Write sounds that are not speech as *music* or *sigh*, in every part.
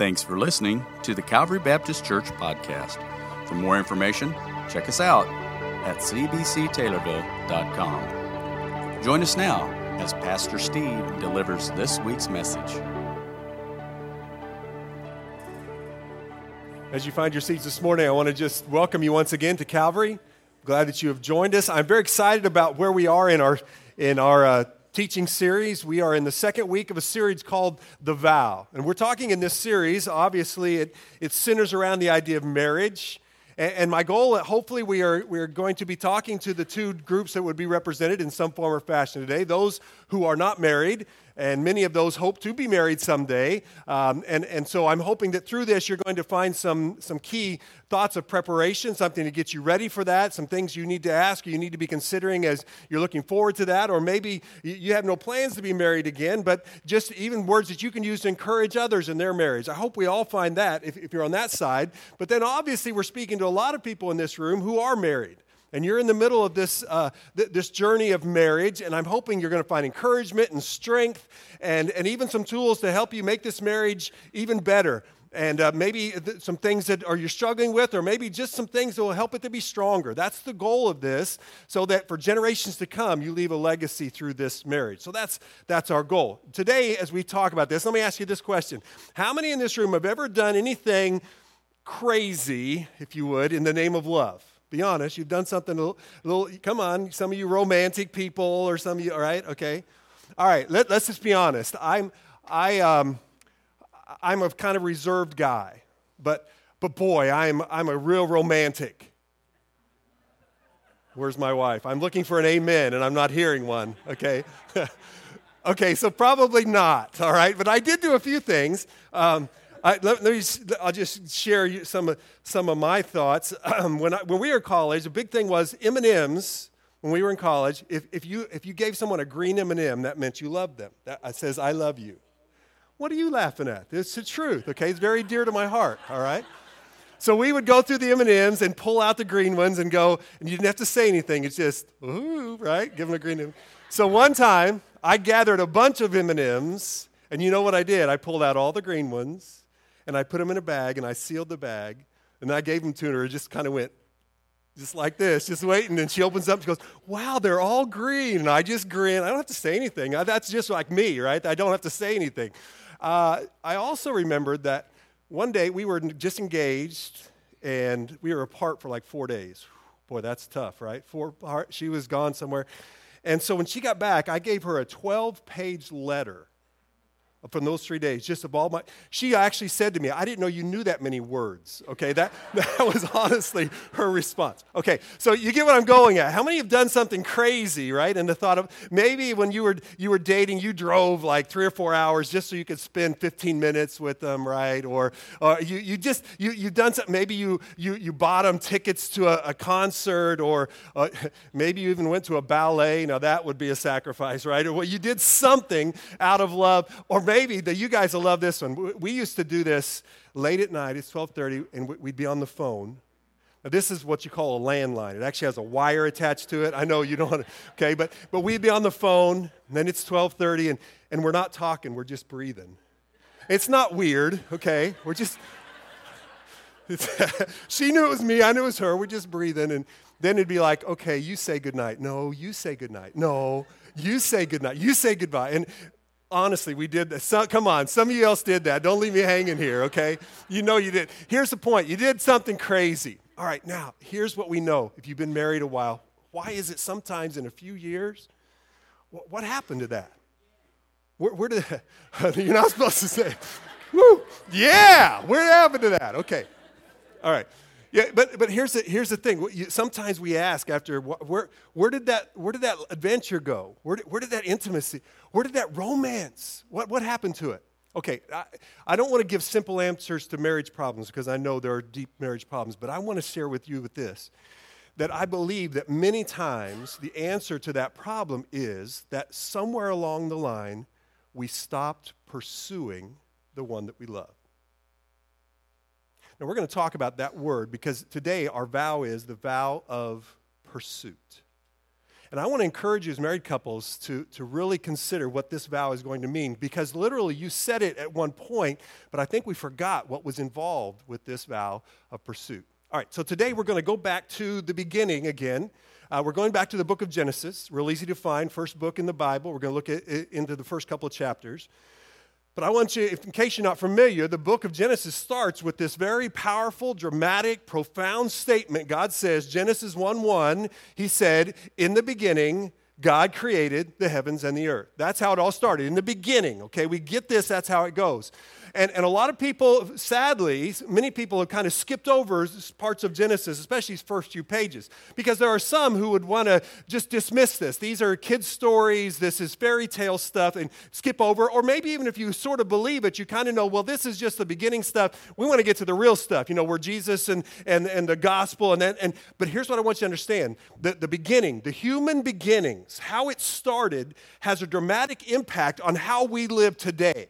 Thanks for listening to the Calvary Baptist Church podcast. For more information, check us out at cbctaylorville.com. Join us now as Pastor Steve delivers this week's message. As you find your seats this morning, I want to just welcome you once again to Calvary. Glad that you have joined us. I'm very excited about where we are in our in our uh, teaching series. We are in the second week of a series called The Vow. And we're talking in this series, obviously, it, it centers around the idea of marriage. And, and my goal, uh, hopefully, we are, we are going to be talking to the two groups that would be represented in some form or fashion today those who are not married and many of those hope to be married someday. Um, and, and so I'm hoping that through this, you're going to find some, some key thoughts of preparation, something to get you ready for that, some things you need to ask you need to be considering as you're looking forward to that, or maybe you have no plans to be married again, but just even words that you can use to encourage others in their marriage. I hope we all find that if, if you're on that side. But then obviously, we're speaking to a lot of people in this room who are married and you're in the middle of this, uh, th- this journey of marriage, and I'm hoping you're going to find encouragement and strength and, and even some tools to help you make this marriage even better. And uh, maybe th- some things that are you're struggling with, or maybe just some things that will help it to be stronger. That's the goal of this, so that for generations to come, you leave a legacy through this marriage. So that's that's our goal. Today, as we talk about this, let me ask you this question: How many in this room have ever done anything crazy, if you would, in the name of love? Be honest. You've done something a little, a little, come on, some of you romantic people or some of you, all right, okay. All right, let, us just be honest. I'm, I, um, I'm a kind of reserved guy, but, but boy, I'm, I'm a real romantic. Where's my wife? I'm looking for an amen and I'm not hearing one, okay? *laughs* okay, so probably not, all right? But I did do a few things. Um, I, let, let, me, I'll just share some of, some of my thoughts. *clears throat* Um, when, I, when we were in college, a big thing was M&Ms. When we were in college, if, if, you, if you gave someone a green M&M, that meant you loved them. That says, I love you. What are you laughing at? It's the truth, okay? It's very dear to my heart, all right? So we would go through the M&Ms and pull out the green ones and go, and you didn't have to say anything. It's just, ooh, right? Give them a green M. So one time, I gathered a bunch of M&Ms, and you know what I did? I pulled out all the green ones, and I put them in a bag and I sealed the bag and I gave them to her. It just kind of went just like this, just waiting. And she opens up, she goes, Wow, they're all green. And I just grin. I don't have to say anything. That's just like me, right? I don't have to say anything. Uh, I also remembered that one day we were just engaged and we were apart for like four days. Boy, that's tough, right? Four, she was gone somewhere. And so when she got back, I gave her a 12 page letter from those three days, just of all my. She actually said to me, I didn't know you knew that many words. Okay, that, *laughs* that was honestly her response. Okay, so you get what I'm going at. How many have done something crazy, right? And the thought of maybe when you were, you were dating, you drove like three or four hours just so you could spend 15 minutes with them, right? Or, or you, you just, you, you've done something, maybe you, you, you bought them tickets to a, a concert, or uh, *laughs* maybe you even went to a ballet. Now that would be a sacrifice, right? Or well, you did something out of love, or maybe that you guys will love this one. We used to do this late at night. It's 12:30, and we'd be on the phone. Now, this is what you call a landline. It actually has a wire attached to it. I know you don't *laughs* okay, but, but we'd be on the phone, and then it's 12:30, and, and we're not talking, we're just breathing. It's not weird, okay? We're just, *laughs* she knew it was me, I knew it was her, we're just breathing, and then it'd be like, okay, you say goodnight. No, you say goodnight. No, you say goodnight. You say goodbye. And Honestly, we did that. Come on, some of you else did that. Don't leave me hanging here, okay? You know you did. Here's the point you did something crazy. All right, now, here's what we know if you've been married a while. Why is it sometimes in a few years? What, what happened to that? Where, where did *laughs* you're not supposed to say, woo, yeah, where happened to that? Okay, all right. Yeah, but, but here's, the, here's the thing. Sometimes we ask after, where, where, did, that, where did that adventure go? Where did, where did that intimacy, where did that romance, what, what happened to it? Okay, I, I don't want to give simple answers to marriage problems because I know there are deep marriage problems, but I want to share with you with this that I believe that many times the answer to that problem is that somewhere along the line we stopped pursuing the one that we love. Now, we're going to talk about that word because today our vow is the vow of pursuit. And I want to encourage you as married couples to, to really consider what this vow is going to mean because literally you said it at one point, but I think we forgot what was involved with this vow of pursuit. All right, so today we're going to go back to the beginning again. Uh, we're going back to the book of Genesis, real easy to find, first book in the Bible. We're going to look at, into the first couple of chapters. But I want you, in case you're not familiar, the book of Genesis starts with this very powerful, dramatic, profound statement. God says, Genesis 1 1, He said, In the beginning, God created the heavens and the earth. That's how it all started. In the beginning, okay? We get this, that's how it goes. And, and a lot of people, sadly, many people have kind of skipped over parts of Genesis, especially these first few pages, because there are some who would want to just dismiss this. These are kids' stories, this is fairy tale stuff, and skip over. Or maybe even if you sort of believe it, you kind of know, well, this is just the beginning stuff. We want to get to the real stuff, you know, where Jesus and, and, and the gospel. And, then, and But here's what I want you to understand the, the beginning, the human beginnings, how it started, has a dramatic impact on how we live today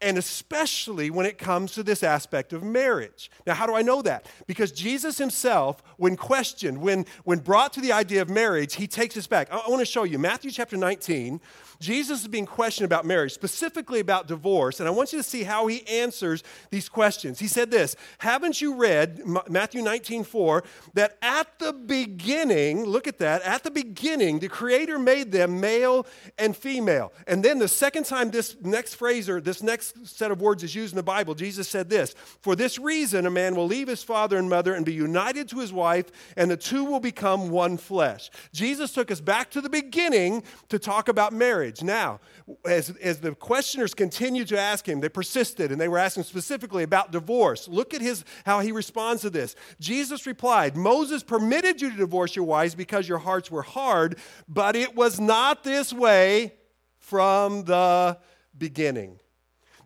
and especially when it comes to this aspect of marriage. Now, how do I know that? Because Jesus himself, when questioned, when, when brought to the idea of marriage, he takes us back. I, I want to show you Matthew chapter 19. Jesus is being questioned about marriage, specifically about divorce, and I want you to see how he answers these questions. He said this Haven't you read, Matthew 19, 4, that at the beginning, look at that, at the beginning, the Creator made them male and female. And then the second time this next phrase or this next set of words is used in the Bible, Jesus said this For this reason, a man will leave his father and mother and be united to his wife, and the two will become one flesh. Jesus took us back to the beginning to talk about marriage marriage. Now, as, as the questioners continued to ask him, they persisted and they were asking specifically about divorce. Look at his, how he responds to this. Jesus replied, Moses permitted you to divorce your wives because your hearts were hard, but it was not this way from the beginning.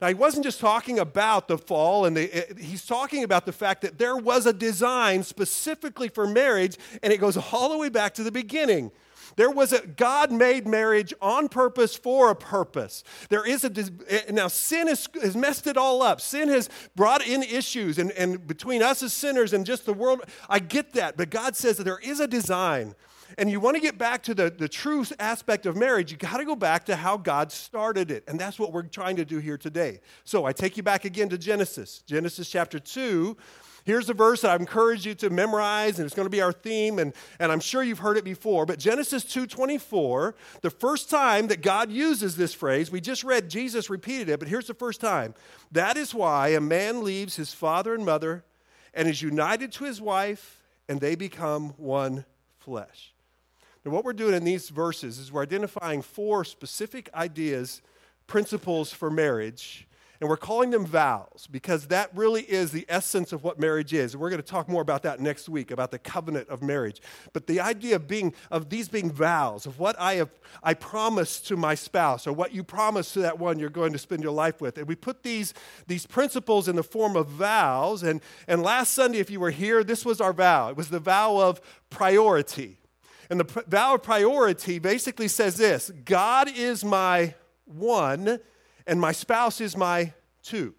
Now, he wasn't just talking about the fall, and the, eh, he's talking about the fact that there was a design specifically for marriage, and it goes all the way back to the beginning. There was a God made marriage on purpose for a purpose. There is a, eh, now sin has, has messed it all up. Sin has brought in issues and, and between us as sinners and just the world. I get that, but God says that there is a design. And you want to get back to the, the true aspect of marriage, you got to go back to how God started it. And that's what we're trying to do here today. So I take you back again to Genesis, Genesis chapter 2, Here's a verse that I encourage you to memorize, and it's going to be our theme, and, and I'm sure you've heard it before. But Genesis 2.24, the first time that God uses this phrase, we just read Jesus repeated it, but here's the first time. That is why a man leaves his father and mother and is united to his wife, and they become one flesh. Now, what we're doing in these verses is we're identifying four specific ideas, principles for marriage and we're calling them vows because that really is the essence of what marriage is. We're going to talk more about that next week about the covenant of marriage. But the idea of being of these being vows of what I have I promise to my spouse or what you promise to that one you're going to spend your life with. And we put these these principles in the form of vows and and last Sunday if you were here this was our vow. It was the vow of priority. And the vow of priority basically says this God is my one and my spouse is my two.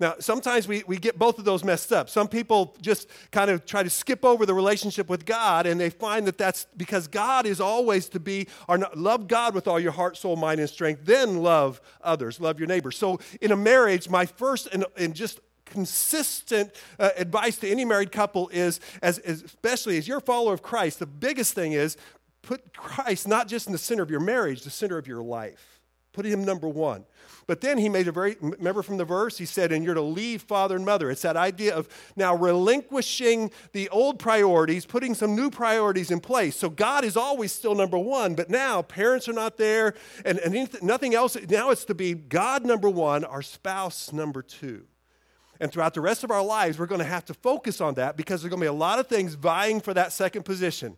Now, sometimes we, we get both of those messed up. Some people just kind of try to skip over the relationship with God, and they find that that's because God is always to be, or love God with all your heart, soul, mind, and strength, then love others, love your neighbor. So, in a marriage, my first and, and just consistent uh, advice to any married couple is, as, as, especially as you're a follower of Christ, the biggest thing is put Christ not just in the center of your marriage, the center of your life. Put him number one. But then he made a very, remember from the verse, he said, and you're to leave father and mother. It's that idea of now relinquishing the old priorities, putting some new priorities in place. So God is always still number one, but now parents are not there and, and nothing else. Now it's to be God number one, our spouse number two. And throughout the rest of our lives, we're going to have to focus on that because there's going to be a lot of things vying for that second position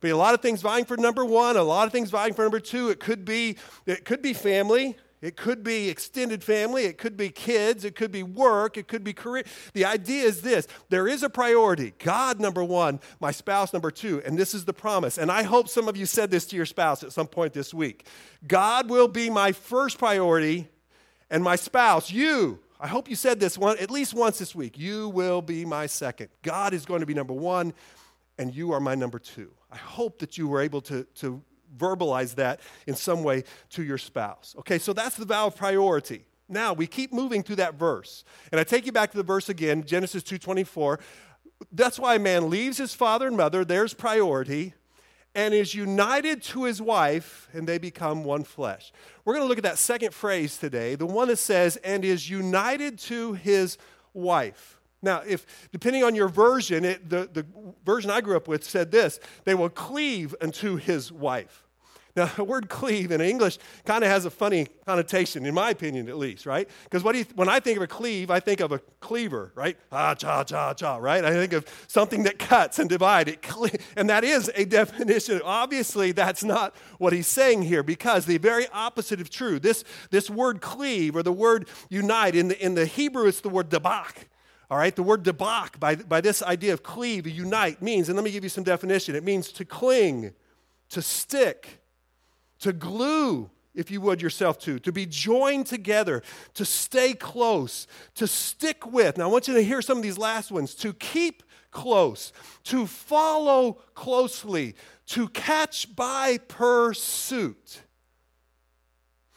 be a lot of things vying for number one, a lot of things vying for number two. It could be, it could be family. It could be extended family, it could be kids, it could be work, it could be career. The idea is this there is a priority God, number one, my spouse, number two, and this is the promise. And I hope some of you said this to your spouse at some point this week God will be my first priority, and my spouse, you, I hope you said this one at least once this week. You will be my second. God is going to be number one, and you are my number two. I hope that you were able to, to verbalize that in some way to your spouse. Okay, so that's the vow of priority. Now we keep moving through that verse. And I take you back to the verse again, Genesis 2:24. That's why a man leaves his father and mother, there's priority, and is united to his wife, and they become one flesh. We're going to look at that second phrase today, the one that says, and is united to his wife. Now, if depending on your version, it, the, the version I grew up with said this they will cleave unto his wife. Now, *laughs* the word cleave in English kind of has a funny connotation, in my opinion at least, right? Because when I think of a cleave, I think of a cleaver, right? Ah, cha, cha, cha, right? I think of something that cuts and divides. And that is a *laughs* definition. Obviously, that's not what he's saying here because the very opposite of true. This, this word cleave or the word unite, in the, in the Hebrew, it's the word debak. All right, the word debak, by, by this idea of cleave, unite, means, and let me give you some definition it means to cling, to stick, to glue, if you would, yourself to, to be joined together, to stay close, to stick with. Now, I want you to hear some of these last ones to keep close, to follow closely, to catch by pursuit.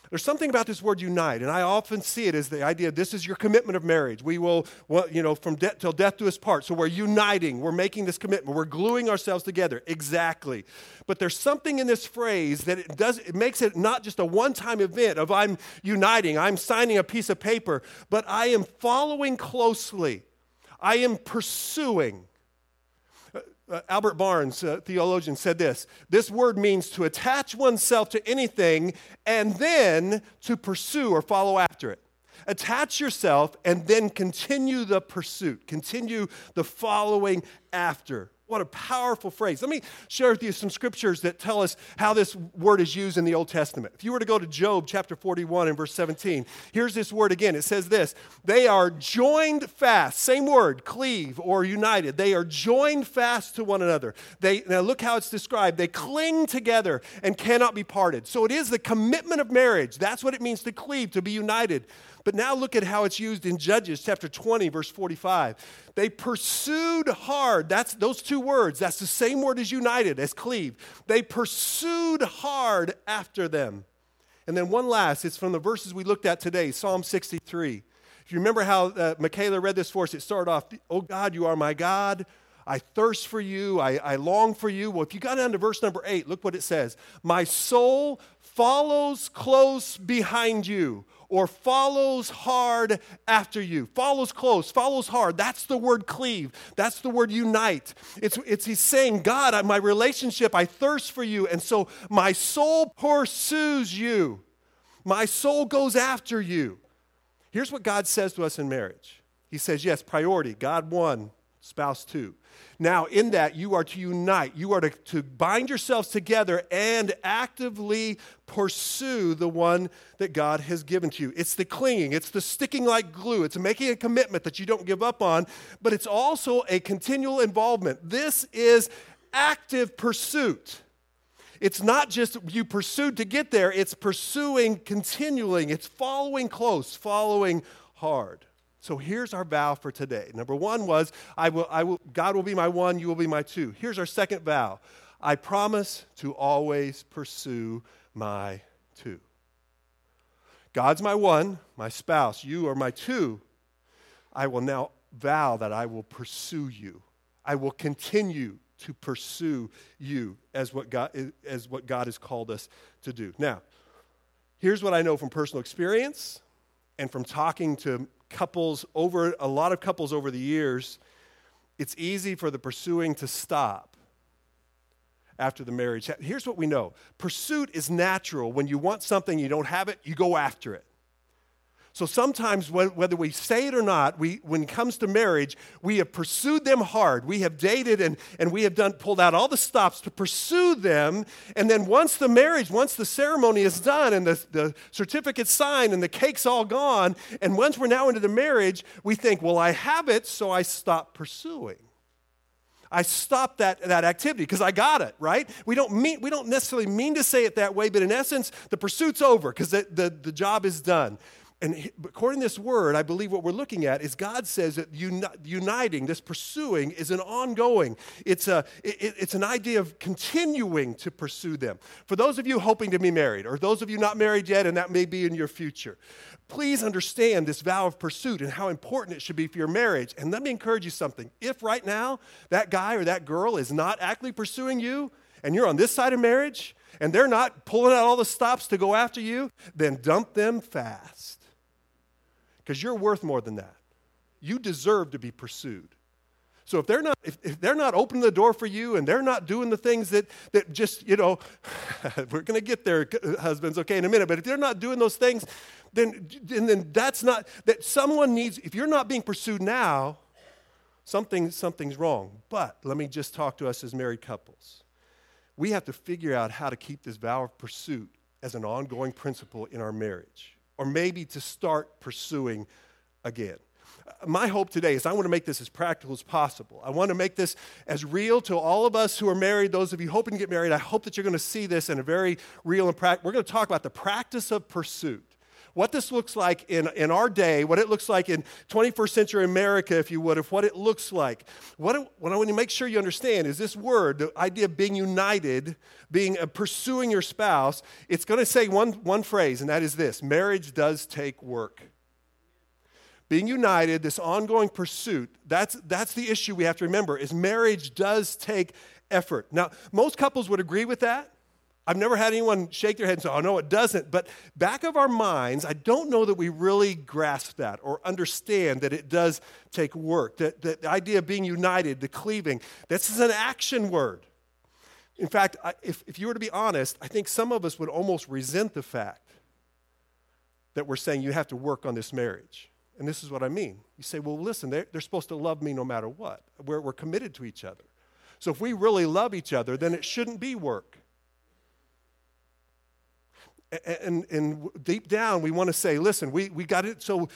There's something about this word unite, and I often see it as the idea this is your commitment of marriage. We will, you know, from death till death do us part. So we're uniting, we're making this commitment, we're gluing ourselves together. Exactly. But there's something in this phrase that it does, it makes it not just a one time event of I'm uniting, I'm signing a piece of paper, but I am following closely, I am pursuing. Uh, Albert Barnes, a theologian, said this This word means to attach oneself to anything and then to pursue or follow after it. Attach yourself and then continue the pursuit, continue the following after. What a powerful phrase. Let me share with you some scriptures that tell us how this word is used in the Old Testament. If you were to go to Job chapter 41 and verse 17, here's this word again. It says this They are joined fast. Same word, cleave or united. They are joined fast to one another. They, now look how it's described. They cling together and cannot be parted. So it is the commitment of marriage. That's what it means to cleave, to be united. But now look at how it's used in Judges chapter 20, verse 45. They pursued hard. That's those two words. That's the same word as united, as cleave. They pursued hard after them. And then one last, it's from the verses we looked at today, Psalm 63. If you remember how uh, Michaela read this for us, it started off, Oh God, you are my God. I thirst for you. I, I long for you. Well, if you got down to verse number eight, look what it says My soul follows close behind you or follows hard after you. Follows close, follows hard. That's the word cleave. That's the word unite. It's, it's he's saying, God, my relationship, I thirst for you. And so my soul pursues you. My soul goes after you. Here's what God says to us in marriage He says, yes, priority, God one, spouse two. Now, in that, you are to unite. You are to, to bind yourselves together and actively pursue the one that God has given to you. It's the clinging, it's the sticking like glue, it's making a commitment that you don't give up on, but it's also a continual involvement. This is active pursuit. It's not just you pursued to get there, it's pursuing continuing, it's following close, following hard. So here's our vow for today. Number one was, I will, I will, God will be my one, you will be my two. Here's our second vow I promise to always pursue my two. God's my one, my spouse, you are my two. I will now vow that I will pursue you. I will continue to pursue you as what God, as what God has called us to do. Now, here's what I know from personal experience and from talking to couples over a lot of couples over the years, it's easy for the pursuing to stop after the marriage. Here's what we know pursuit is natural. When you want something, you don't have it, you go after it. So sometimes, whether we say it or not, we, when it comes to marriage, we have pursued them hard. We have dated and, and we have done, pulled out all the stops to pursue them. And then once the marriage, once the ceremony is done and the, the certificate's signed and the cake's all gone, and once we're now into the marriage, we think, well, I have it, so I stop pursuing. I stop that, that activity because I got it, right? We don't, mean, we don't necessarily mean to say it that way, but in essence, the pursuit's over because the, the, the job is done. And according to this word, I believe what we're looking at is God says that uni- uniting, this pursuing, is an ongoing. It's, a, it, it's an idea of continuing to pursue them. For those of you hoping to be married, or those of you not married yet, and that may be in your future, please understand this vow of pursuit and how important it should be for your marriage. And let me encourage you something. If right now that guy or that girl is not actively pursuing you, and you're on this side of marriage, and they're not pulling out all the stops to go after you, then dump them fast because you're worth more than that. You deserve to be pursued. So if they're not if, if, they're not opening the door for you and they're not doing the things that that just you know *laughs* we're going to get there husbands okay in a minute but if they're not doing those things then and then that's not that someone needs if you're not being pursued now something something's wrong but let me just talk to us as married couples we have to figure out how to keep this vow of pursuit as an ongoing principle in our marriage or maybe to start pursuing again. My hope today is I want to make this as practical as possible. I want to make this as real to all of us who are married, those of you hoping to get married. I hope that you're going to see this in a very real and practical. We're going to talk about the practice of pursuit what this looks like in, in our day, what it looks like in 21st century America, if you would, of what it looks like. What, what I want to make sure you understand is this word, the idea of being united, being uh, pursuing your spouse, it's going to say one, one phrase, and that is this marriage does take work. Being united, this ongoing pursuit, that's, that's the issue we have to remember, is marriage does take effort. Now, most couples would agree with that. I've never had anyone shake their head and say, oh, no, it doesn't. But back of our minds, I don't know that we really grasp that or understand that it does take work. That, that the idea of being united, the cleaving, this is an action word. In fact, I, if, if you were to be honest, I think some of us would almost resent the fact that we're saying you have to work on this marriage. And this is what I mean. You say, well, listen, they're, they're supposed to love me no matter what. We're, we're committed to each other. So if we really love each other, then it shouldn't be work. And, and deep down, we want to say, listen, we, we got it. So,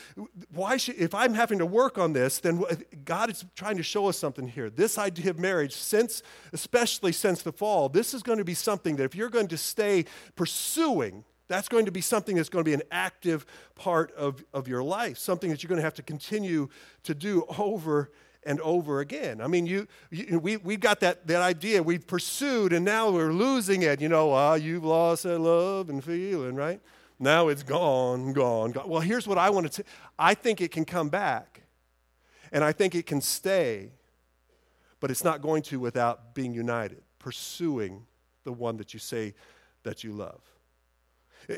why should, if I'm having to work on this, then God is trying to show us something here. This idea of marriage, since, especially since the fall, this is going to be something that if you're going to stay pursuing, that's going to be something that's going to be an active part of, of your life, something that you're going to have to continue to do over and over again. I mean, you, you we, we got that, that idea. We pursued and now we're losing it. You know, ah, you've lost that love and feeling, right? Now it's gone, gone, gone. Well, here's what I want to say I think it can come back and I think it can stay, but it's not going to without being united, pursuing the one that you say that you love.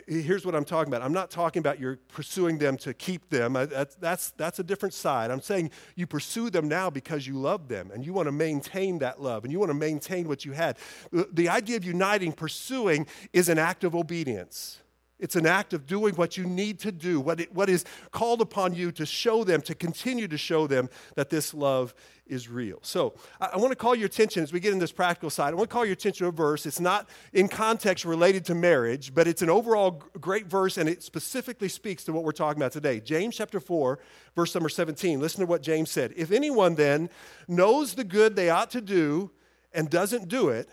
Here's what I'm talking about. I'm not talking about you're pursuing them to keep them. That's, that's, a different side. I'm saying you pursue them now because you love them and you want to maintain that love and you want to maintain what you had. The idea of uniting, pursuing, is an act of obedience. It's an act of doing what you need to do, what, it, what is called upon you to show them, to continue to show them that this love is real. So I, I want to call your attention as we get in this practical side. I want to call your attention to a verse. It's not in context related to marriage, but it's an overall great verse, and it specifically speaks to what we're talking about today. James chapter 4, verse number 17. Listen to what James said. If anyone then knows the good they ought to do and doesn't do it,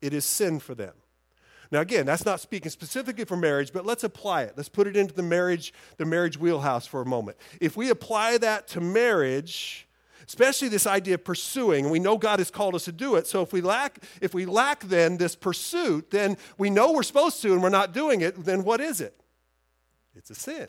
it is sin for them. Now, again, that's not speaking specifically for marriage, but let's apply it. Let's put it into the marriage, the marriage wheelhouse for a moment. If we apply that to marriage, especially this idea of pursuing, and we know God has called us to do it. So if we lack, if we lack then this pursuit, then we know we're supposed to and we're not doing it, then what is it? It's a sin.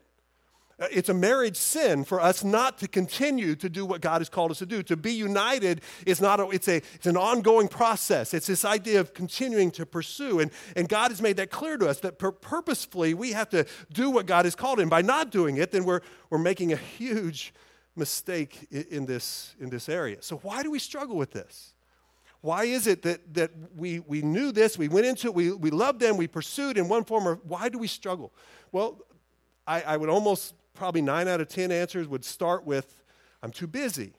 Uh, it's a marriage sin for us not to continue to do what God has called us to do. To be united is not a, it's a it's an ongoing process. It's this idea of continuing to pursue. And, and God has made that clear to us that purposefully we have to do what God has called And By not doing it, then we're we're making a huge mistake in, in this in this area. So why do we struggle with this? Why is it that, that we, we knew this, we went into it, we, we loved them, we pursued in one form, or why do we struggle? Well, I, I would almost probably nine out of 10 answers would start with, I'm too busy.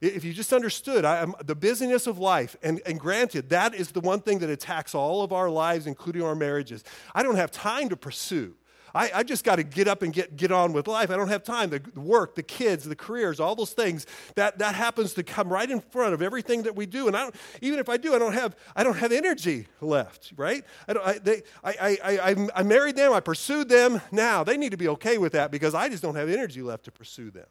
If you just understood I, the busyness of life, and, and granted, that is the one thing that attacks all of our lives, including our marriages. I don't have time to pursue. I, I just got to get up and get, get on with life. I don't have time. The, the work, the kids, the careers, all those things, that, that happens to come right in front of everything that we do. And I don't, even if I do, I don't have, I don't have energy left, right? I, don't, I, they, I, I, I, I married them. I pursued them. Now, they need to be okay with that because I just don't have energy left to pursue them.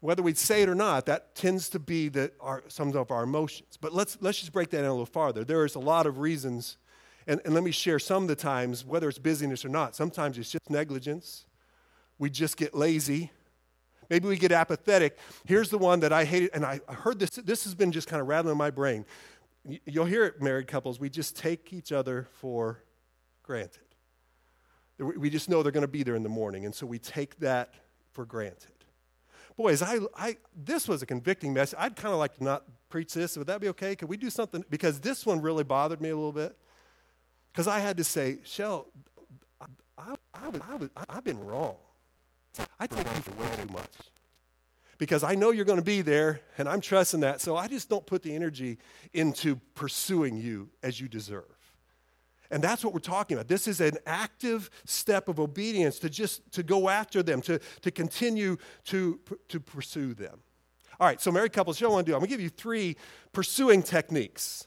Whether we say it or not, that tends to be the, our, some of our emotions. But let's, let's just break that down a little farther. There is a lot of reasons and, and let me share some of the times, whether it's busyness or not, sometimes it's just negligence. We just get lazy. Maybe we get apathetic. Here's the one that I hated, and I heard this, this has been just kind of rattling in my brain. You'll hear it, married couples, we just take each other for granted. We just know they're going to be there in the morning, and so we take that for granted. Boys, I, I, this was a convicting message. I'd kind of like to not preach this. Would that be okay? Could we do something? Because this one really bothered me a little bit. Because I had to say, Shell, I, I, have been wrong. I take you for way too much. Because I know you're going to be there, and I'm trusting that, so I just don't put the energy into pursuing you as you deserve. And that's what we're talking about. This is an active step of obedience to just to go after them, to, to continue to, to pursue them. All right, so married couples, what I want to do? I'm going to give you three pursuing techniques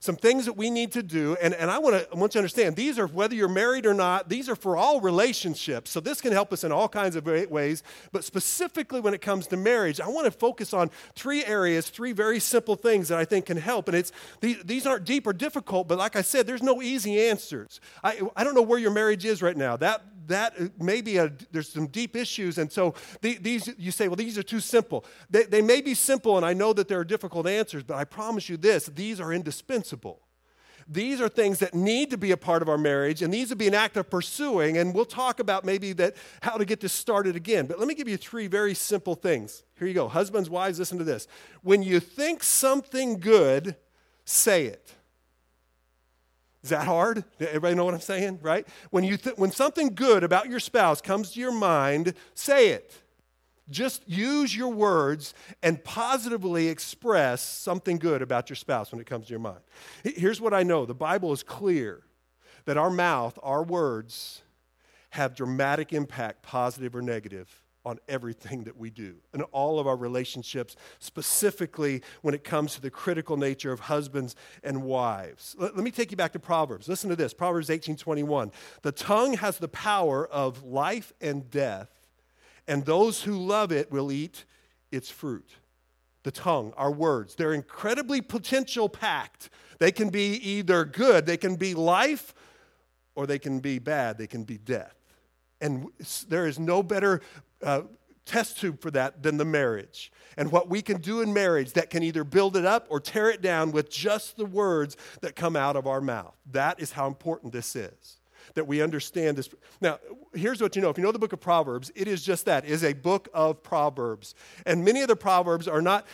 some things that we need to do. And, and I, want to, I want you to understand these are, whether you're married or not, these are for all relationships. So this can help us in all kinds of ways. But specifically when it comes to marriage, I want to focus on three areas, three very simple things that I think can help. And it's, these, these aren't deep or difficult, but like I said, there's no easy answers. I, I don't know where your marriage is right now. That, that uh, maybe a, there's some deep issues. And so the, these, you say, well, these are too simple. They, they may be simple, and I know that there are difficult answers, but I promise you this these are indispensable. These are things that need to be a part of our marriage, and these would be an act of pursuing. And we'll talk about maybe that how to get this started again. But let me give you three very simple things. Here you go. Husbands, wives, listen to this. When you think something good, say it. Is that hard? Everybody know what I'm saying, right? When, you th- when something good about your spouse comes to your mind, say it. Just use your words and positively express something good about your spouse when it comes to your mind. Here's what I know the Bible is clear that our mouth, our words, have dramatic impact, positive or negative, on everything that we do and all of our relationships, specifically when it comes to the critical nature of husbands and wives. Let, let me take you back to Proverbs. Listen to this Proverbs 18 21. The tongue has the power of life and death, and those who love it will eat its fruit. The tongue, our words, they're incredibly potential packed. They can be either good, they can be life, or they can be bad, they can be death. And there is no better uh, test tube for that than the marriage. And what we can do in marriage that can either build it up or tear it down with just the words that come out of our mouth. That is how important this is that we understand this. Now, here's what you know. If you know the book of Proverbs, it is just that. It is a book of Proverbs. And many of the Proverbs are not,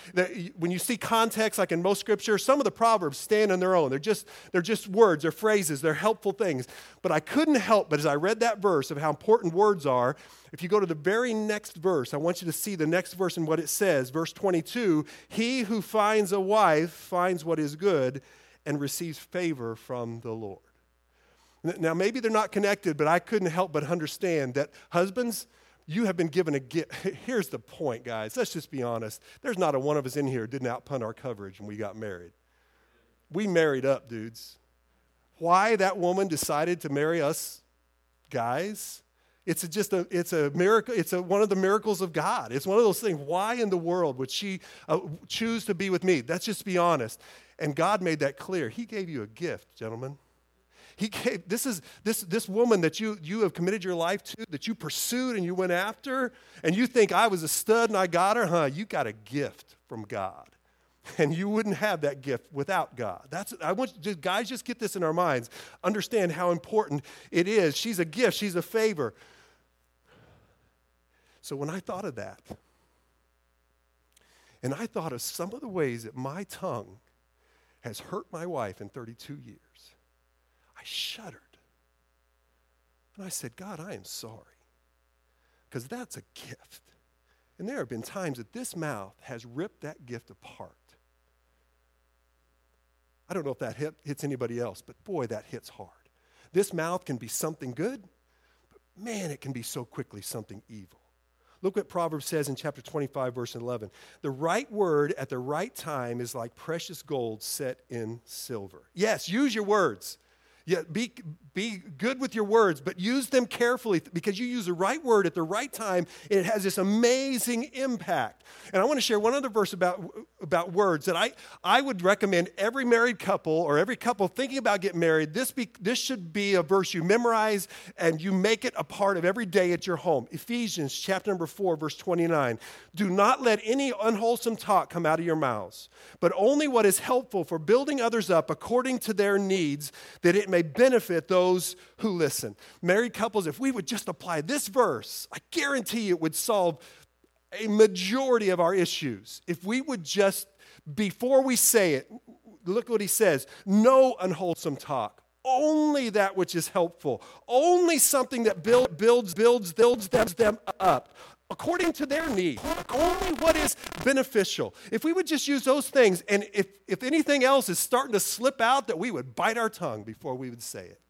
when you see context, like in most scripture, some of the Proverbs stand on their own. They're just, they're just words, they're phrases, they're helpful things. But I couldn't help but as I read that verse of how important words are, if you go to the very next verse, I want you to see the next verse and what it says. Verse 22 He who finds a wife finds what is good and receives favor from the Lord. Now, maybe they're not connected, but I couldn't help but understand that husbands, you have been given a gift. *laughs* Here's the point, guys. Let's just be honest. There's not a one of us in here didn't outpunt our coverage when we got married. We married up, dudes. Why that woman decided to marry us guys? It's just a, it's a miracle. It's a, one of the miracles of God. It's one of those things. Why in the world would she uh, choose to be with me? Let's just be honest. And God made that clear. He gave you a gift, gentlemen. He gave, this is this, this woman that you, you have committed your life to, that you pursued and you went after, and you think I was a stud and I got her, huh? You got a gift from God. And you wouldn't have that gift without God. That's I want you, guys just get this in our minds. Understand how important it is. She's a gift, she's a favor. So when I thought of that, and I thought of some of the ways that my tongue has hurt my wife in 32 years, shuddered. And I said, God, I am sorry. Because that's a gift. And there have been times that this mouth has ripped that gift apart. I don't know if that hit, hits anybody else, but boy, that hits hard. This mouth can be something good, but man, it can be so quickly something evil. Look what Proverbs says in chapter 25, verse 11. The right word at the right time is like precious gold set in silver. Yes, use your words. Yeah, be, be good with your words, but use them carefully because you use the right word at the right time and it has this amazing impact. And I want to share one other verse about, about words that I, I would recommend every married couple or every couple thinking about getting married. This, be, this should be a verse you memorize and you make it a part of every day at your home. Ephesians chapter number 4, verse 29. Do not let any unwholesome talk come out of your mouths, but only what is helpful for building others up according to their needs, that it may benefit those who listen. Married couples, if we would just apply this verse, I guarantee it would solve a majority of our issues. If we would just, before we say it, look what he says no unwholesome talk. Only that which is helpful. Only something that build, builds, builds, builds them, them up according to their need, only what is beneficial. If we would just use those things, and if, if anything else is starting to slip out, that we would bite our tongue before we would say it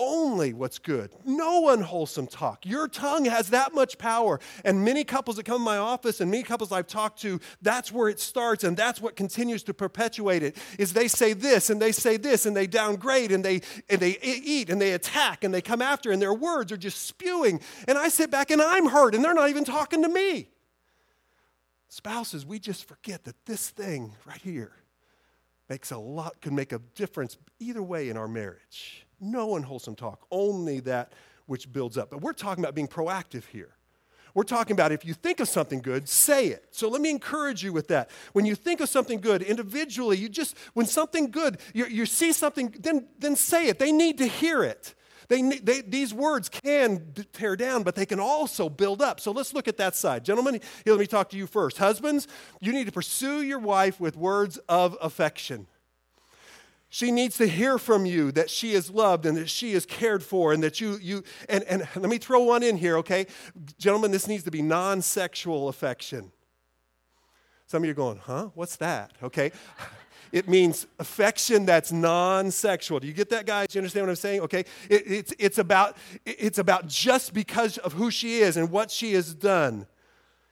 only what's good, no unwholesome talk. Your tongue has that much power. And many couples that come in my office and many couples I've talked to, that's where it starts and that's what continues to perpetuate it. Is they say this and they say this and they downgrade and they and they eat and they attack and they come after and their words are just spewing. And I sit back and I'm hurt and they're not even talking to me. Spouses, we just forget that this thing right here makes a lot, can make a difference either way in our marriage. No unwholesome talk, only that which builds up. But we're talking about being proactive here. We're talking about if you think of something good, say it. So let me encourage you with that. When you think of something good individually, you just, when something good, you, you see something, then, then say it. They need to hear it. They, they, these words can tear down, but they can also build up. So let's look at that side. Gentlemen, here, let me talk to you first. Husbands, you need to pursue your wife with words of affection. She needs to hear from you that she is loved and that she is cared for and that you, you and, and let me throw one in here, okay? Gentlemen, this needs to be non sexual affection. Some of you are going, huh? What's that? Okay. *laughs* It means affection that's non-sexual. Do you get that, guys? Do you understand what I'm saying? Okay. It, it's, it's, about, it's about just because of who she is and what she has done.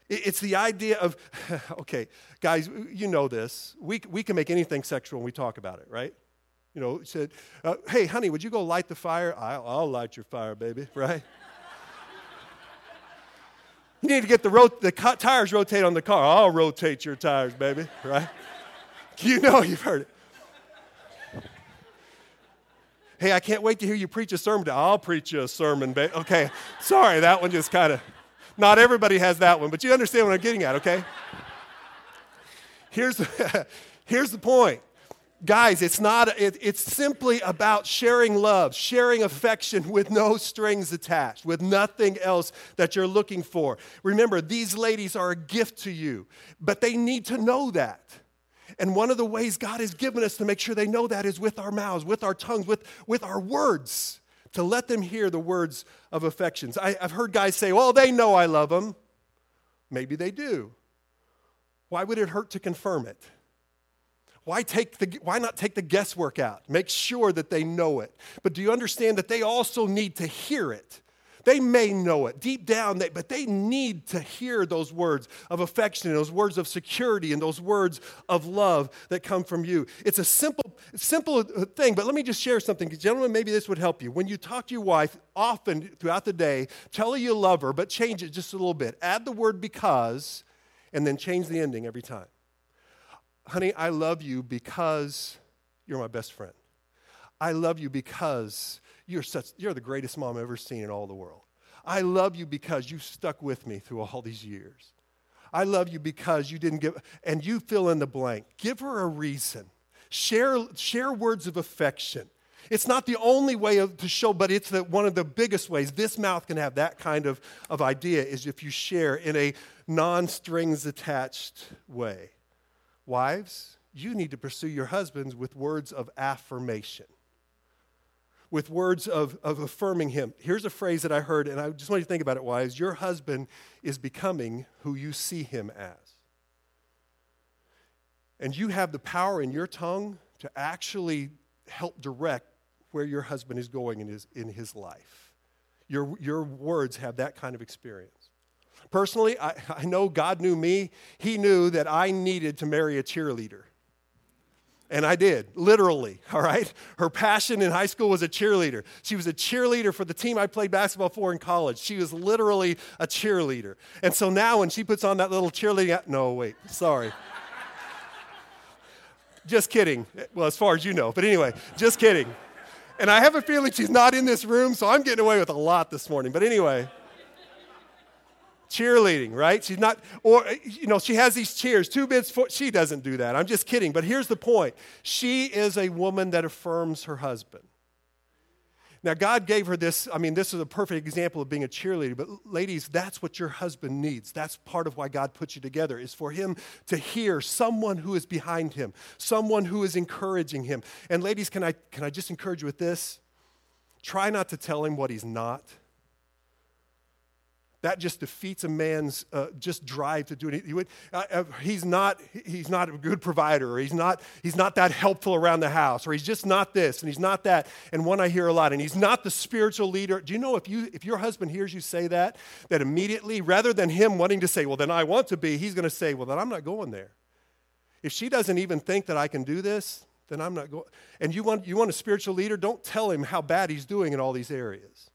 It, it's the idea of, *laughs* okay, guys, you know this. We, we can make anything sexual when we talk about it, right? You know, said, uh, Hey, honey, would you go light the fire? I'll, I'll light your fire, baby, *laughs* right? you need to get the, rot- the co- tires rotate on the car. I'll rotate your tires, baby, *laughs* right? you know *laughs* you've heard it. Hey, I can't wait to hear you preach a sermon. I'll preach you a sermon, baby. Okay, sorry, that one just kind of, not everybody has that one, but you understand what I'm getting at, okay? Here's, the, here's the point Guys, it's not, it, it's simply about sharing love, sharing affection with no strings attached, with nothing else that you're looking for. Remember, these ladies are a gift to you, but they need to know that. And one of the ways God has given us to make sure they know that is with our mouths, with our tongues, with, with our words, to let them hear the words of affections. I, I've heard guys say, well, they know I love them. Maybe they do. Why would it hurt to confirm it? Why, take the, why not take the guesswork out? Make sure that they know it. But do you understand that they also need to hear it? They may know it deep down, they, but they need to hear those words of affection, those words of security, and those words of love that come from you. It's a simple, simple thing, but let me just share something. Gentlemen, maybe this would help you. When you talk to your wife, often throughout the day, tell her you love her, but change it just a little bit. Add the word because, and then change the ending every time honey, I love you because you're my best friend. I love you because you're such you're the greatest mom I've ever seen in all the world. I love you because you stuck with me through all these years. I love you because you didn't give and you fill in the blank. Give her a reason. Share share words of affection. It's not the only way of, to show, but it's the, one of the biggest ways. This mouth can have that kind of, of idea is if you share in a non strings attached way. Wives, you need to pursue your husbands with words of affirmation, with words of, of affirming him. Here's a phrase that I heard, and I just want you to think about it, wives. Your husband is becoming who you see him as. And you have the power in your tongue to actually help direct where your husband is going in his, in his life. your, your words have that kind of experience. Personally, I, I know God knew me. He knew that I needed to marry a cheerleader. And I did, literally, *laughs* all right? Her passion in high school was a cheerleader. She was a cheerleader for the team I played basketball for in college. She was literally a cheerleader. And so now when she puts on that little cheerleading, no, wait, sorry. *laughs* just kidding. Well, as far as you know, but anyway, just kidding. And I have a feeling she's not in this room, so I'm getting away with a lot this morning. But anyway, cheerleading, right? She's not, or, you know, she has these cheers, two bits for, she doesn't do that. I'm just kidding. But here's the point she is a woman that affirms her husband. Now, God gave her this. I mean, this is a perfect example of being a cheerleader. But, ladies, that's what your husband needs. That's part of why God put you together, is for him to hear someone who is behind him, someone who is encouraging him. And, ladies, can I, can I just encourage you with this? Try not to tell him what he's not that just defeats a man's uh, just drive to do it. He would, uh, uh, he's, not, he's not a good provider, or he's not, he's not that helpful around the house, or he's just not this, and he's not that. And one I hear a lot, and he's not the spiritual leader. Do you know if, you, if your husband hears you say that, that immediately, rather than him wanting to say, well, then I want to be, he's going to say, well, then I'm not going there. If she doesn't even think that I can do this, then I'm not going. And you want, you want a spiritual leader? Don't tell him how bad he's doing in all these areas.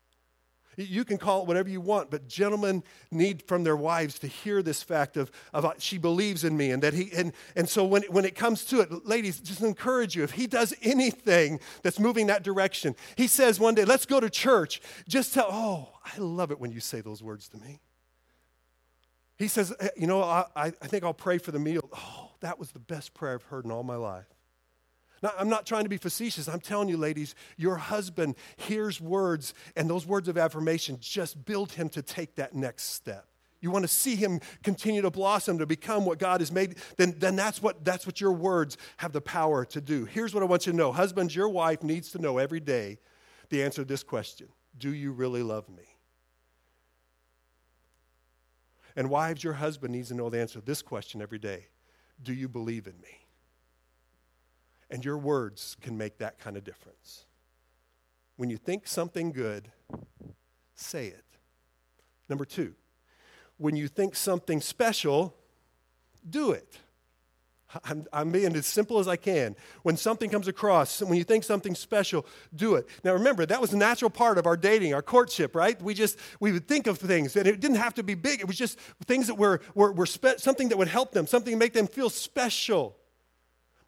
You can call it whatever you want, but gentlemen need from their wives to hear this fact of, of uh, she believes in me and that he and, and so when, when it comes to it, ladies, just encourage you. If he does anything that's moving that direction, he says one day, let's go to church. Just tell, oh, I love it when you say those words to me. He says, you know, I, I think I'll pray for the meal. Oh, that was the best prayer I've heard in all my life. Now, I'm not trying to be facetious. I'm telling you, ladies, your husband hears words, and those words of affirmation just build him to take that next step. You want to see him continue to blossom, to become what God has made, then, then that's, what, that's what your words have the power to do. Here's what I want you to know Husbands, your wife needs to know every day the answer to this question Do you really love me? And wives, your husband needs to know the answer to this question every day Do you believe in me? And your words can make that kind of difference. When you think something good, say it. Number two, when you think something special, do it. *laughs* I'm, I'm, being as simple as I can. When something comes across, when you think something special, do it. Now remember, that was a natural part of our dating, our courtship, right? We just, we would think of things, and it didn't have to be big. It was just things that were, were, were spe- something that would help them, something to make them feel special.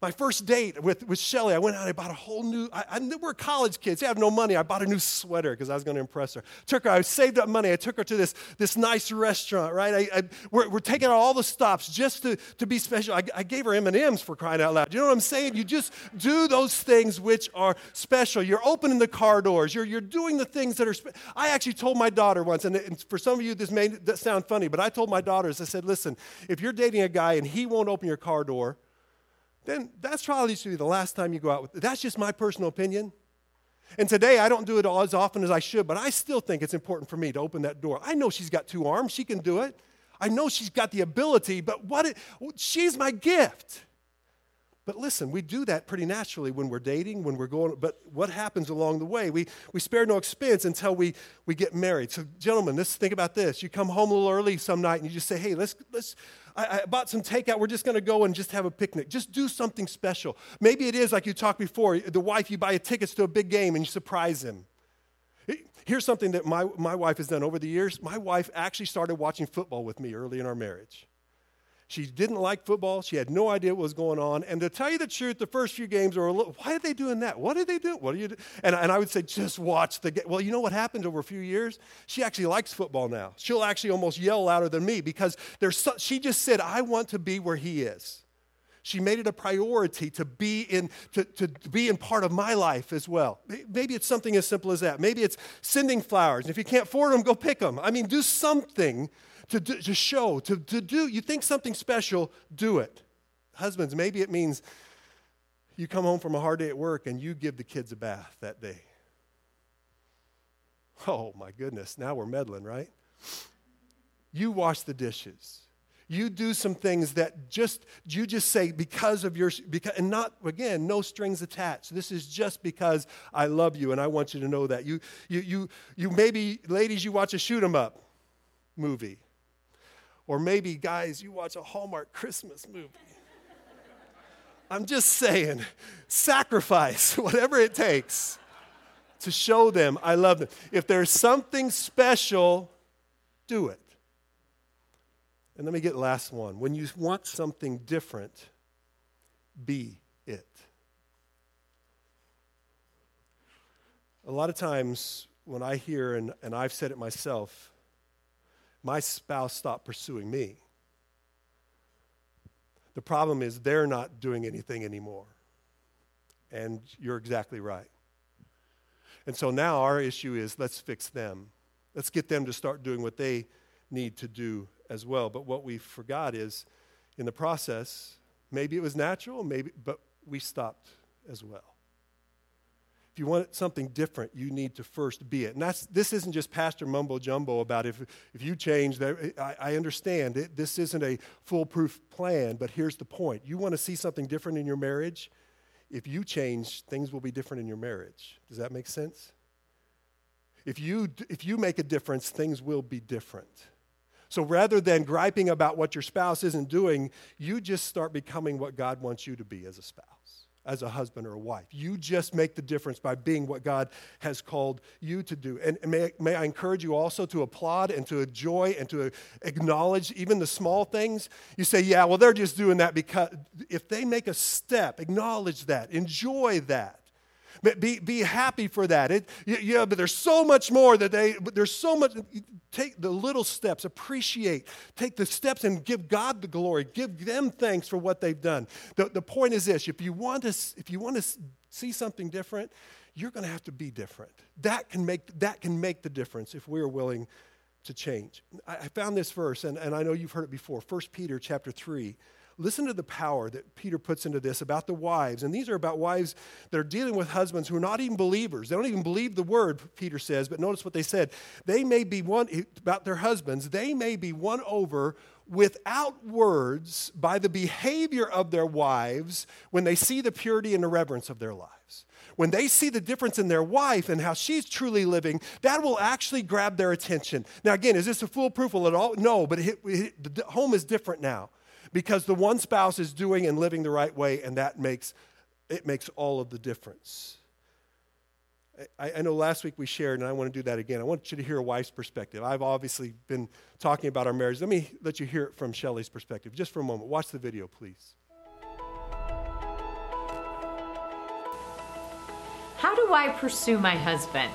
My first date with, with Shelly, I went out, I bought a whole new, I, I, we're college kids, I have no money. I bought a new sweater because I was going to impress her. Took her, I saved up money, I took her to this, this nice restaurant, right? I, I we're, we're, taking out all the stops just to, to be special. I, I gave her M&Ms for crying out loud. You know what I'm saying? You just do those things which are special. You're opening the car doors. You're, you're doing the things that are special. I actually told my daughter once, and, and for some of you this may sound funny, but I told my daughters, I said, listen, if you're dating a guy and he won't open your car door, then that's probably should be the last time you go out with. That's just my personal opinion. And today I don't do it as often as I should, but I still think it's important for me to open that door. I know she's got two arms, she can do it. I know she's got the ability, but what it, she's my gift. But listen, we do that pretty naturally when we're dating, when we're going, but what happens along the way? We, we spare no expense until we, we get married. So, gentlemen, let's think about this. You come home a little early some night and you just say, hey, let's, let's I, I bought some takeout. We're just going to go and just have a picnic. Just do something special. Maybe it is like you talked before the wife, you buy a tickets to a big game and you surprise him. Here's something that my, my wife has done over the years. My wife actually started watching football with me early in our marriage. She didn't like football. She had no idea what was going on. And to tell you the truth, the first few games were a little, why are they doing that? What are they doing? What are you doing? And, and I would say, just watch the game. Well, you know what happens over a few years? She actually likes football now. She'll actually almost yell louder than me because there's so, she just said, I want to be where he is. She made it a priority to be in to, to be in part of my life as well. Maybe it's something as simple as that. Maybe it's sending flowers. And if you can't afford them, go pick them. I mean, do something to, do, to show, to, to do. You think something special, do it. Husbands, maybe it means you come home from a hard day at work and you give the kids a bath that day. Oh my goodness, now we're meddling, right? You wash the dishes. You do some things that just you just say because of your because and not again no strings attached. This is just because I love you and I want you to know that. You you you you maybe ladies you watch a shoot 'em up movie. Or maybe guys you watch a Hallmark Christmas movie. I'm just saying sacrifice *laughs* whatever it takes to show them I love them. If there's something special, do it. And let me get last one. When you want something different, be it. A lot of times when I hear, and, and I've said it myself, my spouse stopped pursuing me. The problem is they're not doing anything anymore. And you're exactly right. And so now our issue is let's fix them. Let's get them to start doing what they need to do as well. But what we forgot is in the process, maybe it was natural, maybe, but we stopped as well. If you want something different, you need to first be it. And that's, this isn't just pastor mumbo jumbo about if, if you change, that, I, I understand it, this isn't a foolproof plan, but here's the point. You want to see something different in your marriage? If you change, things will be different in your marriage. Does that make sense? If you, if you make a difference, things will be different. So rather than griping about what your spouse isn't doing, you just start becoming what God wants you to be as a spouse, as a husband or a wife. You just make the difference by being what God has called you to do. And may, may I encourage you also to applaud and to enjoy and to acknowledge even the small things. You say, yeah, well, they're just doing that because if they make a step, acknowledge that, enjoy that. Be, be happy for that. It, yeah, but there's so much more that they, but there's so much. Take the little steps, appreciate, take the steps and give God the glory. Give them thanks for what they've done. The, the point is this if you, want to, if you want to see something different, you're going to have to be different. That can make, that can make the difference if we're willing to change. I, I found this verse, and, and I know you've heard it before 1 Peter chapter 3 Listen to the power that Peter puts into this about the wives. And these are about wives that are dealing with husbands who are not even believers. They don't even believe the word, Peter says, but notice what they said. They may be won, about their husbands, they may be won over without words by the behavior of their wives when they see the purity and the reverence of their lives. When they see the difference in their wife and how she's truly living, that will actually grab their attention. Now, again, is this a foolproof at all? No, but it, it, the home is different now because the one spouse is doing and living the right way, and that makes it makes all of the difference. I, I, know last week we shared, and I want to do that again. I want you to hear a wife's perspective. I've obviously been talking about our marriage. Let me let you hear it from Shelly's perspective just for a moment. Watch the video, please. How do I pursue my husband?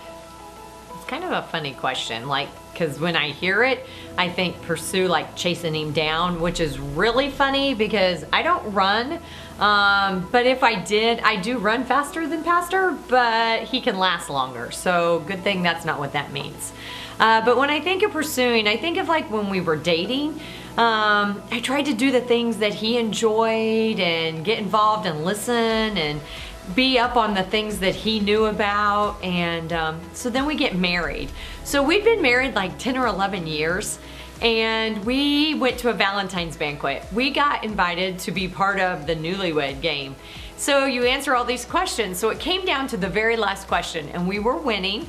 It's kind of a funny question. Like, because when I hear it, I think pursue like chasing him down, which is really funny because I don't run. Um, but if I did, I do run faster than Pastor, but he can last longer. So good thing that's not what that means. Uh, but when I think of pursuing, I think of like when we were dating. Um, I tried to do the things that he enjoyed and get involved and listen and be up on the things that he knew about. And um, so then we get married. So we've been married like 10 or 11 years. And we went to a Valentine's banquet. We got invited to be part of the newlywed game. So you answer all these questions. So it came down to the very last question, and we were winning.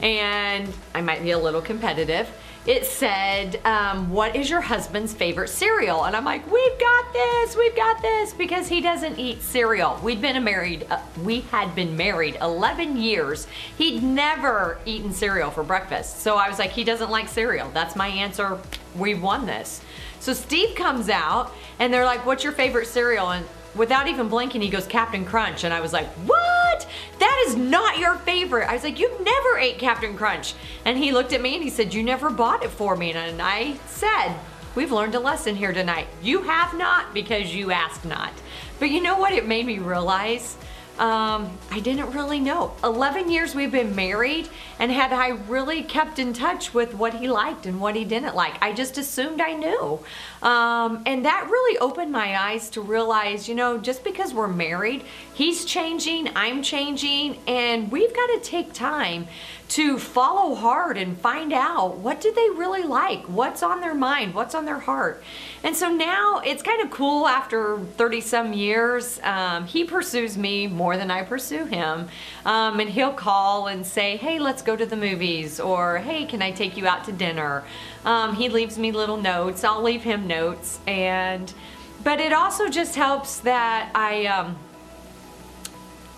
And I might be a little competitive it said, um, What is your husband's favorite cereal? And I'm like, We've got this, we've got this, because he doesn't eat cereal. We'd been married, uh, we had been married 11 years. He'd never eaten cereal for breakfast. So I was like, He doesn't like cereal. That's my answer. We've won this. So Steve comes out and they're like, What's your favorite cereal? And without even blinking, he goes, Captain Crunch. And I was like, What? That is not your favorite. I was like, you've never ate Captain Crunch. And he looked at me and he said, You never bought it for me. And I said, We've learned a lesson here tonight. You have not because you asked not. But you know what? It made me realize um, I didn't really know. 11 years we've been married, and had I really kept in touch with what he liked and what he didn't like, I just assumed I knew. Um, and that really opened my eyes to realize, you know, just because we're married, he's changing, I'm changing, and we've got to take time to follow hard and find out what do they really like what's on their mind what's on their heart. And so now it's kind of cool after 30 some years um, he pursues me more than i pursue him um, and he'll call and say hey let's go to the movies or hey can i take you out to dinner? Um, he leaves me little notes i'll leave him notes and but it also just helps that i um,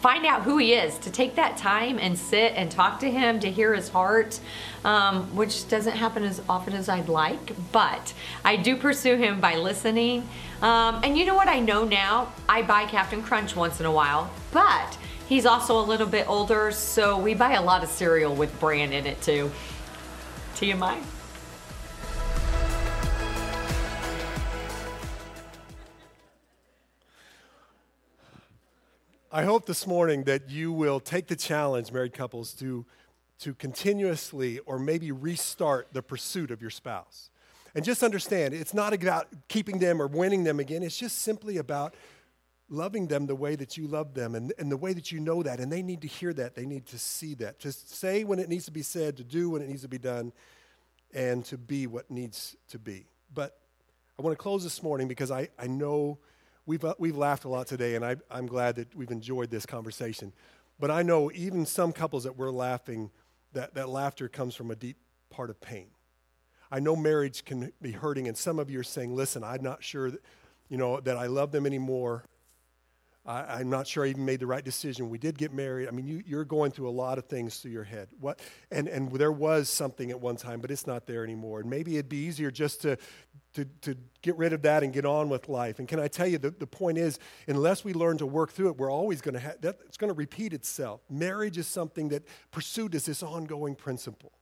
find out who he is, to take that time and sit and talk to him, to hear his heart, um, which doesn't happen as often as I'd like, but I do pursue him by listening. Um, and you know what I know now? I buy Captain Crunch once in a while, but he's also a little bit older, so we buy a lot of cereal with bran in it too. TMI. I hope this morning that you will take the challenge, married couples, to, to continuously or maybe restart the pursuit of your spouse. And just understand, it's not about keeping them or winning them again. It's just simply about loving them the way that you love them and, and the way that you know that. And they need to hear that. They need to see that. To say when it needs to be said, to do when it needs to be done, and to be what needs to be. But I want to close this morning because I, I know we've, uh, we've laughed a lot today, and I, I'm glad that we've enjoyed this conversation. But I know even some couples that we're laughing, that, that laughter comes from a deep part of pain. I know marriage can be hurting, and some of you are saying, listen, I'm not sure that, you know, that I love them anymore. I, am not sure I even made the right decision. We did get married. I mean, you, you're going through a lot of things through your head. What, and, and there was something at one time, but it's not there anymore. And maybe it'd be easier just to, to, to get rid of that and get on with life. And can I tell you, the, the point is, unless we learn to work through it, we're always going to have, it's going to repeat itself. Marriage is something that pursuit is this ongoing principle.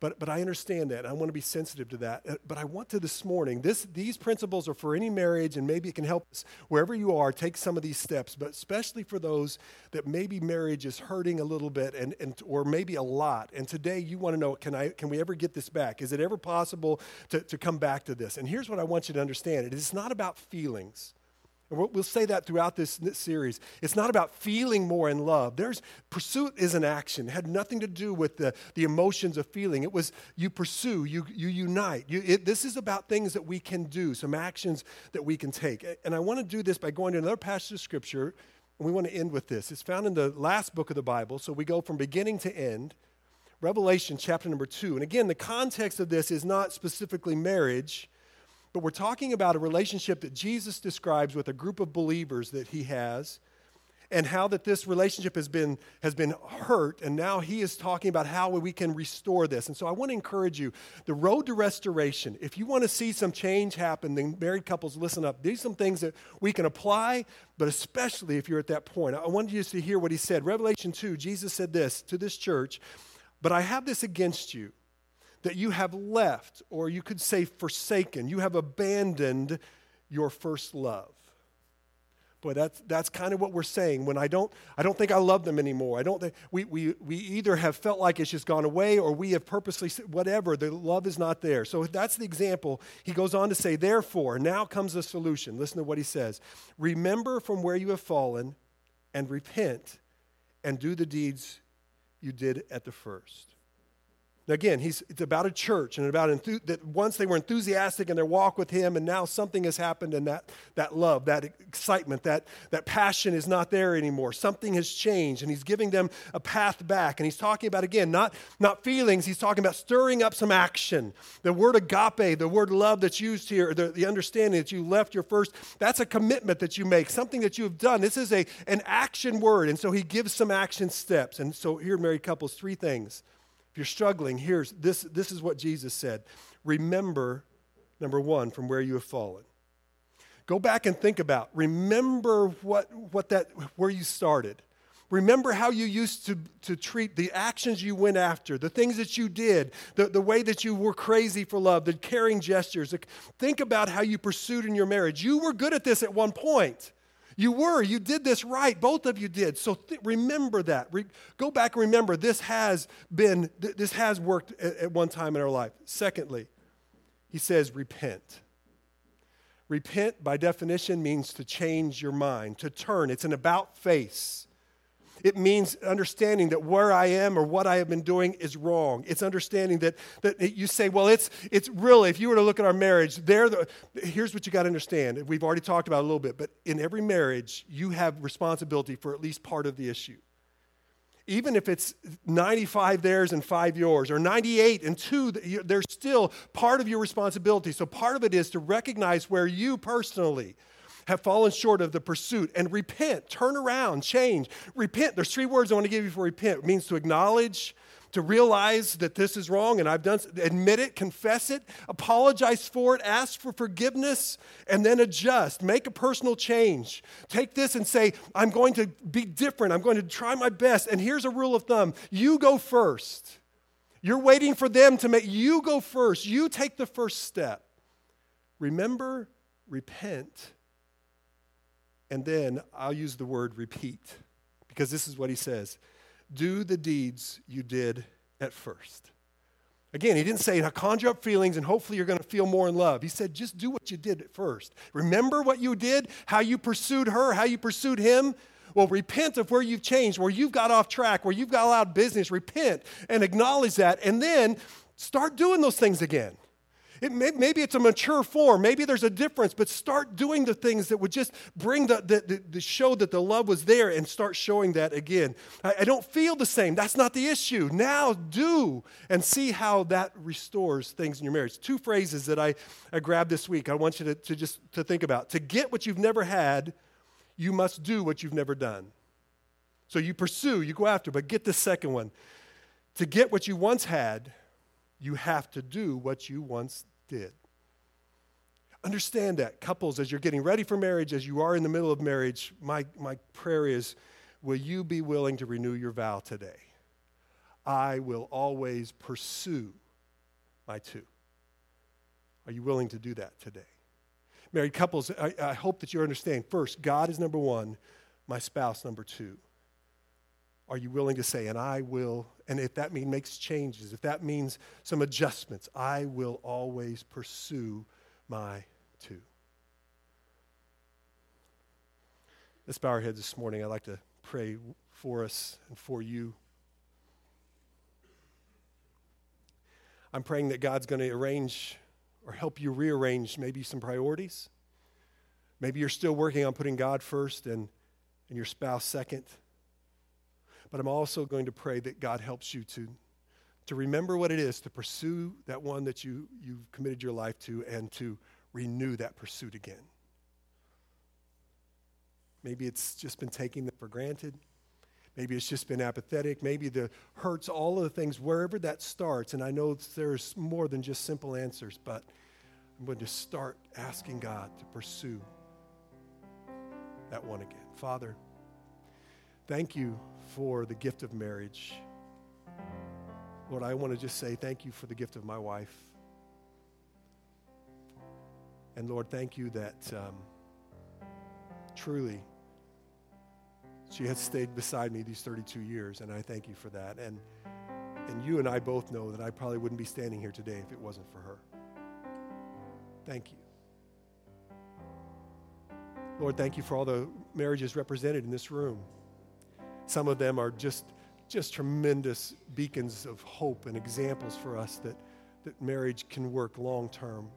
But, but I understand that. I want to be sensitive to that. Uh, but I want to this morning, this, these principles are for any marriage, and maybe it can help us wherever you are, take some of these steps, but especially for those that maybe marriage is hurting a little bit and, and, or maybe a lot. And today you want to know can, I, can we ever get this back? Is it ever possible to, to come back to this? And here's what I want you to understand it is not about feelings. And we'll say that throughout this, series. It's not about feeling more in love. There's pursuit is an action. It had nothing to do with the, the emotions of feeling. It was you pursue, you, you unite. You, it, this is about things that we can do, some actions that we can take. And I want to do this by going to another passage of scripture, and we want to end with this. It's found in the last book of the Bible, so we go from beginning to end. Revelation chapter number two. And again, the context of this is not specifically marriage but we're talking about a relationship that Jesus describes with a group of believers that he has and how that this relationship has been has been hurt. And now he is talking about how we can restore this. And so i want to encourage you the road to restoration if you want to see some change happen then married couples listen up. These are some things that we can apply but especially if you're at that point. I wanted you to hear what he said. Revelation 2 jesus said this to this church but i have this against you that you have left, or you could say forsaken, you have abandoned your first love. Boy, that's, that's kind of what we're saying. When I don't, I don't think I love them anymore. I don't think, we, we, we either have felt like it's just gone away or we have purposely, whatever, the love is not there. So that's the example. He goes on to say, therefore, now comes the solution. Listen to what he says. Remember from where you have fallen and repent and do the deeds you did at the first. Again, he's, it's about a church and about enth- that once they were enthusiastic in their walk with him, and now something has happened, and that, that love, that excitement, that, that passion is not there anymore. Something has changed, and he's giving them a path back. And he's talking about, again, not, not feelings, he's talking about stirring up some action. The word agape, the word love that's used here, the, the understanding that you left your first, that's a commitment that you make, something that you have done. This is a, an action word, and so he gives some action steps. And so here, married couples, three things if you're struggling, here's this, this is what Jesus said. Remember, number one, from where you have fallen. Go back and think about. Remember what, what that where you started. Remember how you used to, to treat the actions you went after, the things that you did, the, the way that you were crazy for love, the caring gestures. Think about how you pursued in your marriage. You were good at this at one point. You were, you did this right. Both of you did. So th- remember that. Re- go back and remember this has been, th- this has worked at, at one time in our life. Secondly, he says, repent. Repent, by definition, means to change your mind, to turn. It's an about face. It means understanding that where I am or what I have been doing is wrong. It's understanding that, that you say, well, it's, it's really, if you were to look at our marriage, there, the, here's what you got to understand. We've already talked about a little bit, but in every marriage, you have responsibility for at least part of the issue even if it's 95 theirs and five yours, or 98 and two, they're still part of your responsibility. So part of it is to recognize where you personally have fallen short of the pursuit and repent, turn around, change. Repent. There's three words I want to give you for repent. It means to acknowledge, to realize that this is wrong and I've done, admit it, confess it, apologize for it, ask for forgiveness, and then adjust. Make a personal change. Take this and say, I'm going to be different. I'm going to try my best. And here's a rule of thumb you go first. You're waiting for them to make you go first. You take the first step. Remember, repent, and then I'll use the word repeat because this is what he says do the deeds you did at first. Again, he didn't say, conjure up feelings and hopefully you're going to feel more in love. He said, just do what you did at first. Remember what you did, how you pursued her, how you pursued him. Well, repent of where you've changed, where you've got off track, where you've got out of business. Repent and acknowledge that, and then start doing those things again. It may, maybe it's a mature form. Maybe there's a difference, but start doing the things that would just bring the, the, the, the show that the love was there and start showing that again. I, I don't feel the same. That's not the issue. Now do and see how that restores things in your marriage. Two phrases that I, I grabbed this week I want you to, to just to think about. To get what you've never had, you must do what you've never done. So you pursue, you go after, but get the second one. To get what you once had, you have to do what you once did. Understand that, couples, as you're getting ready for marriage, as you are in the middle of marriage, my, my prayer is will you be willing to renew your vow today? I will always pursue my two. Are you willing to do that today? Married couples, I, I hope that you understand first, God is number one, my spouse number two. Are you willing to say, and I will and if that means makes changes, if that means some adjustments, I will always pursue my two. Let's bow our heads this morning. I'd like to pray for us and for you. I'm praying that God's going to arrange or help you rearrange maybe some priorities. Maybe you're still working on putting God first and, and your spouse second. But I'm also going to pray that God helps you to, to remember what it is to pursue that one that you, you've committed your life to and to renew that pursuit again. Maybe it's just been taking them for granted. Maybe it's just been apathetic. Maybe the hurts, all of the things, wherever that starts. And I know there's more than just simple answers, but I'm going to start asking God to pursue that one again. Father, thank you for the gift of marriage. Lord, I want to just say thank you for the gift of my wife. And Lord, thank you that um, truly she has stayed beside me these 32 years, and I thank you for that. And, and you and I both know that I probably wouldn't be standing here today if it wasn't for her. Thank you. Lord, thank you for all the marriages represented in this room. Some of them are just, just tremendous beacons of hope and examples for us that, that marriage can work long term.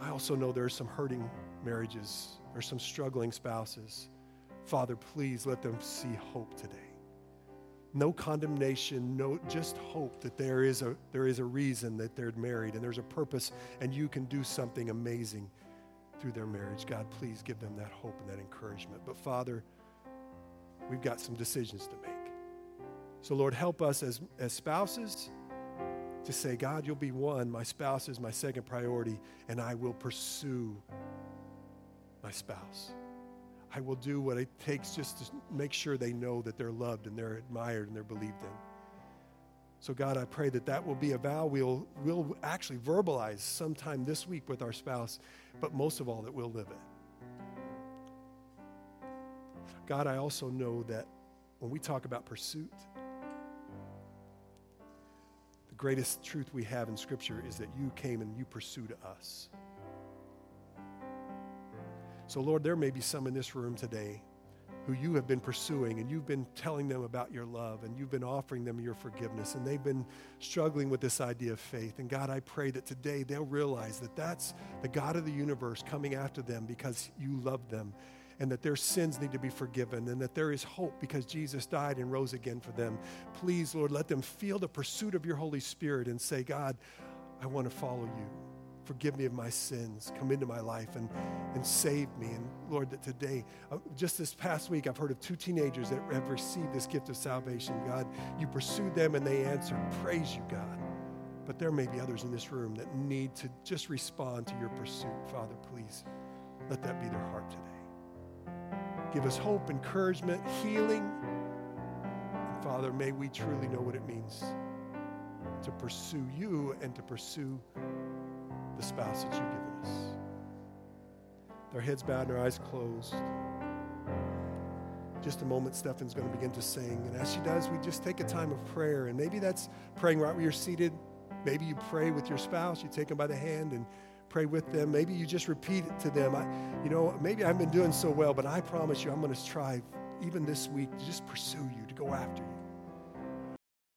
I also know there are some hurting marriages or some struggling spouses. Father, please let them see hope today. No condemnation, no just hope that there is a there is a reason that they're married and there's a purpose and you can do something amazing through their marriage. God, please give them that hope and that encouragement. But Father, we've got some decisions to make. So, Lord, help us as, as spouses to say, God, you'll be one. My spouse is my second priority, and I will pursue my spouse. I will do what it takes just to make sure they know that they're loved and they're admired and they're believed in. So, God, I pray that that will be a vow we'll, we'll actually verbalize sometime this week with our spouse, but most of all, that we'll live it. God, I also know that when we talk about pursuit, the greatest truth we have in Scripture is that you came and you pursued us. So, Lord, there may be some in this room today who you have been pursuing and you've been telling them about your love and you've been offering them your forgiveness and they've been struggling with this idea of faith. And God, I pray that today they'll realize that that's the God of the universe coming after them because you love them and that their sins need to be forgiven and that there is hope because Jesus died and rose again for them. Please, Lord, let them feel the pursuit of your Holy Spirit and say, God, I want to follow you. Forgive me of my sins. Come into my life and, and save me. And Lord, that today, uh, just this past week, I've heard of two teenagers that have received this gift of salvation. God, you pursued them and they answered. Praise you, God. But there may be others in this room that need to just respond to your pursuit. Father, please let that be their heart today. Give us hope, encouragement, healing. And Father, may we truly know what it means to pursue you and to pursue the spouse that you've given us. Their heads bowed and their eyes closed. Just a moment, Stefan's going to begin to sing. And as she does, we just take a time of prayer. And maybe that's praying right where you're seated. Maybe you pray with your spouse, you take them by the hand and pray with them. Maybe you just repeat it to them. I, you know, maybe I've been doing so well, but I promise you I'm going to strive even this week to just pursue you, to go after you.